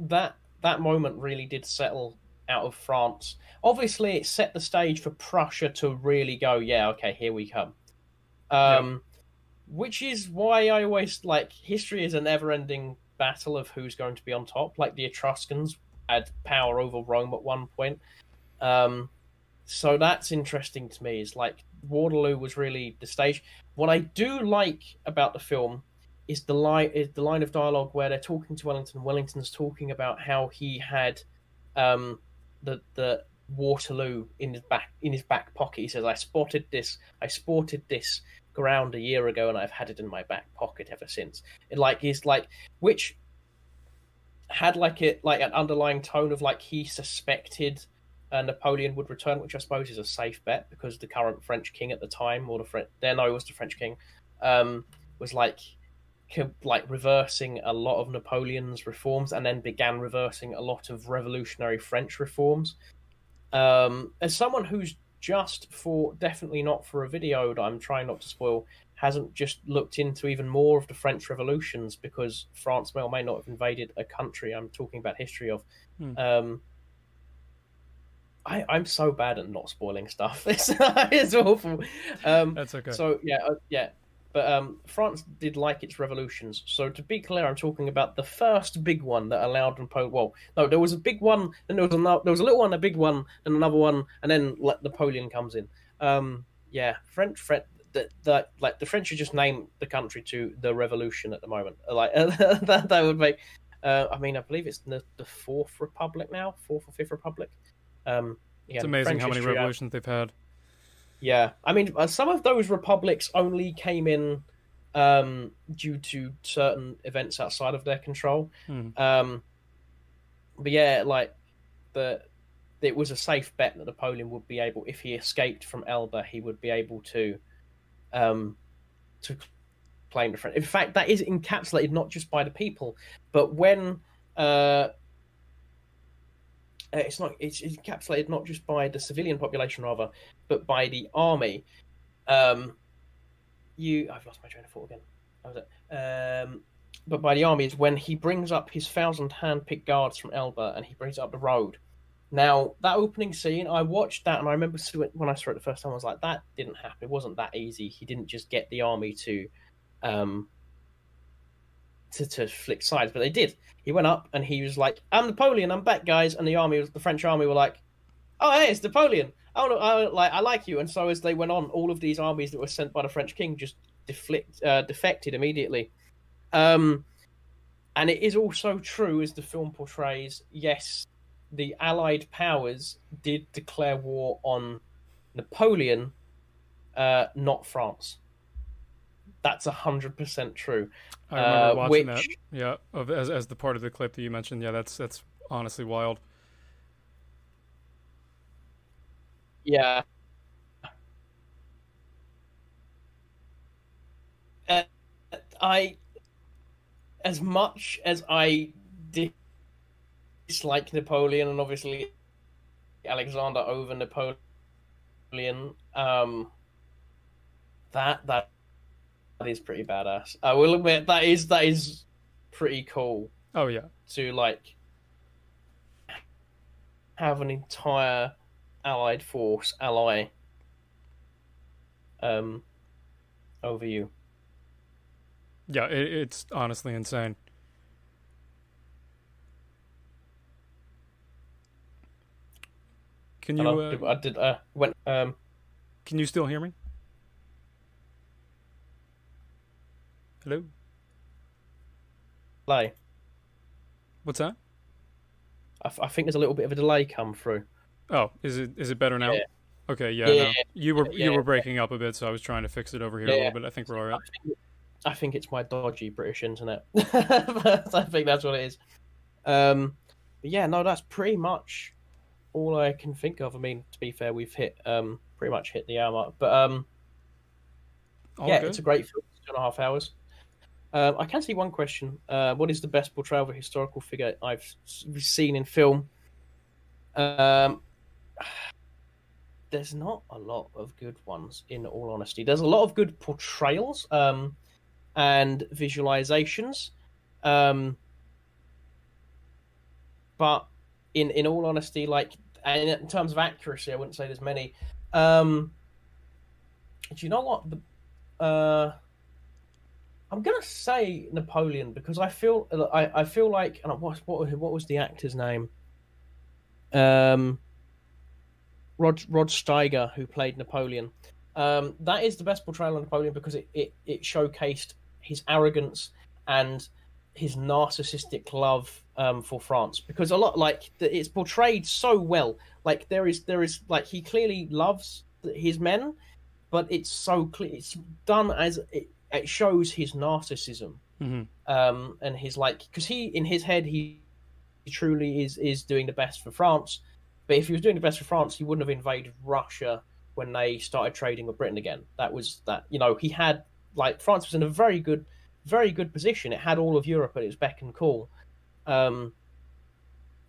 that that moment really did settle out of France. Obviously, it set the stage for Prussia to really go, yeah, okay, here we come. Um, Which is why I always like history is a never-ending battle of who's going to be on top. Like the Etruscans had power over Rome at one point. Um, so that's interesting to me. Is like Waterloo was really the stage. What I do like about the film is the line is the line of dialogue where they're talking to Wellington. Wellington's talking about how he had um, the the Waterloo in his back in his back pocket. He says, "I spotted this. I sported this ground a year ago, and I've had it in my back pocket ever since." It like he's like which had like it like an underlying tone of like he suspected uh, Napoleon would return, which I suppose is a safe bet because the current French king at the time, or the French, there no, it was the French king, um, was like like reversing a lot of Napoleon's reforms, and then began reversing a lot of revolutionary French reforms. Um, as someone who's just for definitely not for a video that I'm trying not to spoil, hasn't just looked into even more of the French revolutions because France may or may not have invaded a country I'm talking about history of. Hmm. Um, I, I'm so bad at not spoiling stuff. It's, it's awful. Um, That's okay. so yeah, uh, yeah. But um, France did like its revolutions. So to be clear, I'm talking about the first big one that allowed Napoleon. Well, no, there was a big one, then there was another, there was a little one, a big one, and another one, and then like, Napoleon comes in. Um, yeah, French, French, that that like the French should just name the country to the revolution at the moment. Like that, that would make. Uh, I mean, I believe it's the, the fourth republic now, fourth or fifth republic. Um, yeah, it's amazing French how many revolutions they've had. yeah, I mean, uh, some of those republics only came in um, due to certain events outside of their control. Hmm. Um, but yeah, like the it was a safe bet that Napoleon would be able, if he escaped from Elba, he would be able to um, to claim the French. In fact, that is encapsulated not just by the people, but when uh, uh, it's not it's encapsulated not just by the civilian population rather, but by the army. Um, you, I've lost my train of thought again. How was it? Um, but by the army is when he brings up his thousand hand-picked guards from Elba and he brings up the road. Now that opening scene, I watched that and I remember when I saw it the first time, I was like, that didn't happen. It wasn't that easy. He didn't just get the army to, um, to to flick sides, but they did. He went up and he was like, "I'm Napoleon. I'm back, guys." And the army, the French army, were like, "Oh, hey, it's Napoleon. Oh, I like I like you." And so as they went on, all of these armies that were sent by the French king just deflect, uh, defected immediately. Um, and it is also true, as the film portrays. Yes, the Allied powers did declare war on Napoleon, uh, not France. That's hundred percent true. I remember uh, watching which- that. Yeah, of, as as the part of the clip that you mentioned. Yeah, that's that's honestly wild. Yeah. Uh, I, as much as I dislike Napoleon and obviously Alexander over Napoleon, um, that that that is pretty badass. I will admit that is that is pretty cool Oh yeah, to like have an entire allied force ally um over you yeah. It, it's honestly insane. Can you uh, i did uh went um can you still hear me? Hello. delay What's that? I, f- I think there's a little bit of a delay come through Oh, is it is it better now? Yeah. Okay, yeah, Yeah, no. You were you were breaking up a bit, so I was trying to fix it over here a little bit. I think we're all right. I think, I think it's my dodgy British internet. I think that's what it is. Um, yeah, no, that's pretty much all I can think of. I mean, to be fair, we've hit um pretty much hit the hour mark, but um, All yeah, good. it's a great film. Two and a half hours. Um, I can see one question. Uh, what is the best portrayal of a historical figure I've seen in film? Um, there's not a lot of good ones, in all honesty. There's a lot of good portrayals um, and visualizations, um, but in in all honesty, like and in terms of accuracy, I wouldn't say there's many. Um, do you know what the uh, I'm gonna say Napoleon because I feel I, I feel like and what what what was the actor's name? Um, Rod Rod Steiger, who played Napoleon. Um, that is the best portrayal of Napoleon because it, it, it showcased his arrogance and his narcissistic love um, for France. Because a lot like the- it's portrayed so well. Like there is there is like he clearly loves his men, but it's so clear. It's done as it, it shows his narcissism hmm um, and his like because he in his head he truly is is doing the best for France. But if he was doing the best for France, he wouldn't have invaded Russia when they started trading with Britain again. That was that you know he had like France was in a very good, very good position. It had all of Europe at its beck and call. Um,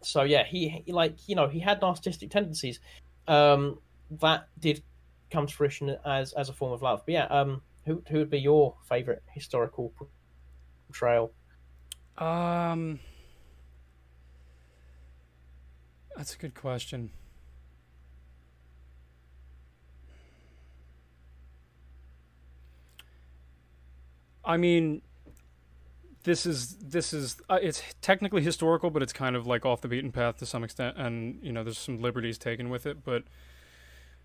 so yeah, he, he like you know he had narcissistic tendencies. Um, that did come to fruition as as a form of love. But yeah, um, who who would be your favorite historical portrayal? Um, that's a good question. I mean, this is this is uh, it's technically historical, but it's kind of like off the beaten path to some extent, and you know, there's some liberties taken with it. But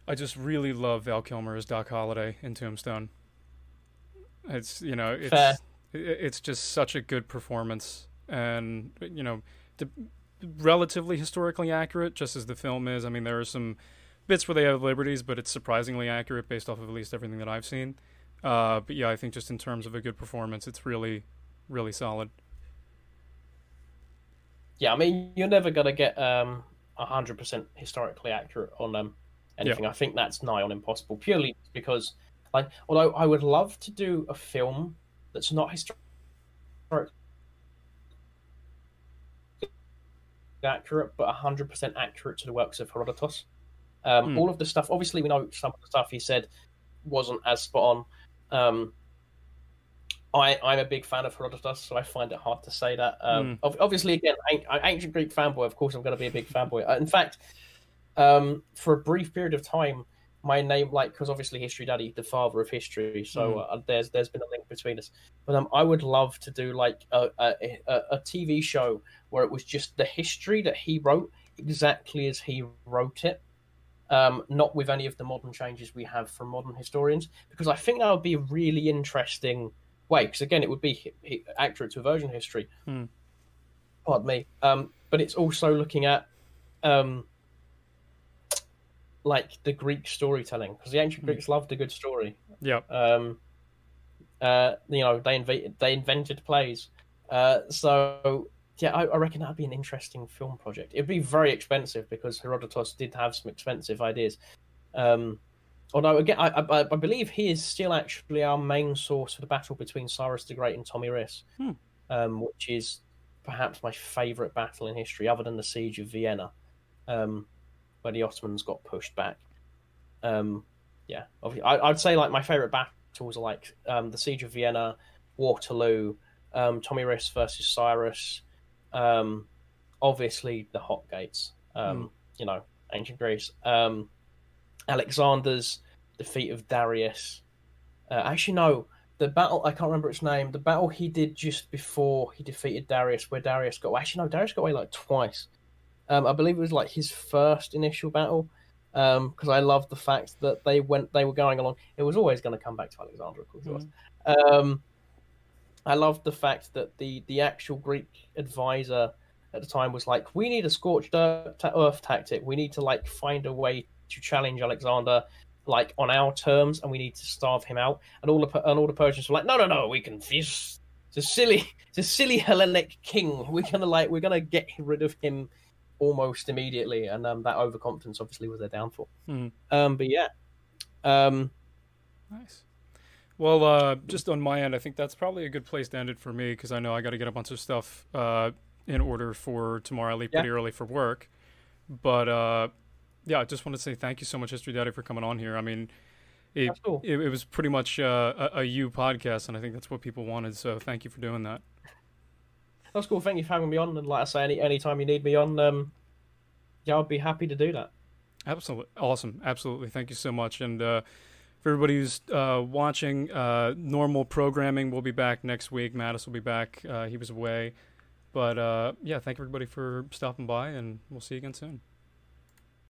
I just really love Val Kilmer as Doc Holliday in Tombstone. It's you know, it's Fair. it's just such a good performance, and you know, relatively historically accurate, just as the film is. I mean, there are some bits where they have liberties, but it's surprisingly accurate based off of at least everything that I've seen. Uh, but yeah, I think just in terms of a good performance, it's really, really solid. Yeah, I mean, you're never gonna get um hundred percent historically accurate on um anything. Yeah. I think that's nigh on impossible, purely because, like, although I would love to do a film that's not historic accurate, but hundred percent accurate to the works of Herodotus. Um, hmm. All of the stuff, obviously, we know some of the stuff he said wasn't as spot on. Um, I, I'm a big fan of Herodotus, so I find it hard to say that. Um, mm. Obviously, again, ancient Greek fanboy. Of course, I'm going to be a big fanboy. Uh, in fact, um, for a brief period of time, my name, like, because obviously History Daddy, the father of history, so mm. uh, there's there's been a link between us. But um, I would love to do like a, a, a TV show where it was just the history that he wrote exactly as he wrote it um, not with any of the modern changes we have from modern historians, because I think that would be a really interesting way. Because again, it would be accurate to version history. Hmm. Pardon me, um, but it's also looking at um, like the Greek storytelling because the ancient hmm. Greeks loved a good story. Yeah. Um, uh, you know, they invented they invented plays. Uh, so yeah, I, I reckon that'd be an interesting film project. It'd be very expensive because Herodotus did have some expensive ideas. Um, although again, I, I, I, believe he is still actually our main source for the battle between Cyrus the Great and Tomyris, hmm. um, which is perhaps my favourite battle in history, other than the siege of Vienna, um, where the Ottomans got pushed back. Um, yeah, I, would say like my favourite battles are like um, the siege of Vienna, Waterloo, um, Tomyris versus Cyrus, um, obviously, the hot gates. Um, mm. You know, ancient Greece. Alexander's defeat of Darius. Uh, actually, no. The battle I can't remember its name. The battle he did just before he defeated Darius, where Darius got actually no, Darius got away like twice. Um, I believe it was like his first initial battle because um, I love the fact that they went they were going along. It was always going to come back to Alexander, of course. Mm. It was. Hmm. Um, I loved the fact that the the actual Greek advisor at the time was like, "We need a scorched earth tactic. We need to like find a way to challenge Alexander." Like on our terms, and we need to starve him out. And all the and all the Persians were like, "No, no, no, we can. He's it's a silly, it's a silly Hellenic king. We're gonna like, we're gonna get rid of him almost immediately." And um, that overconfidence obviously was their downfall. Mm. Um, but yeah, um, nice. Well, uh, just on my end, I think that's probably a good place to end it for me because I know I got to get a bunch of stuff uh, in order for tomorrow. I leave yeah. pretty early for work, but uh, yeah, I just want to say thank you so much, History Daddy, for coming on here. I mean, it cool. it, it, was pretty much uh, a, a you podcast, and I think that's what people wanted. So thank you for doing that. That's cool. Thank you for having me on. And like I say, any anytime you need me on, um, yeah, I'll be happy to do that. Absolutely awesome. Absolutely. Thank you so much. And uh, for everybody who's uh, watching, uh, normal programming will be back next week. Mattis will be back. Uh, he was away. But uh, yeah, thank everybody for stopping by, and we'll see you again soon.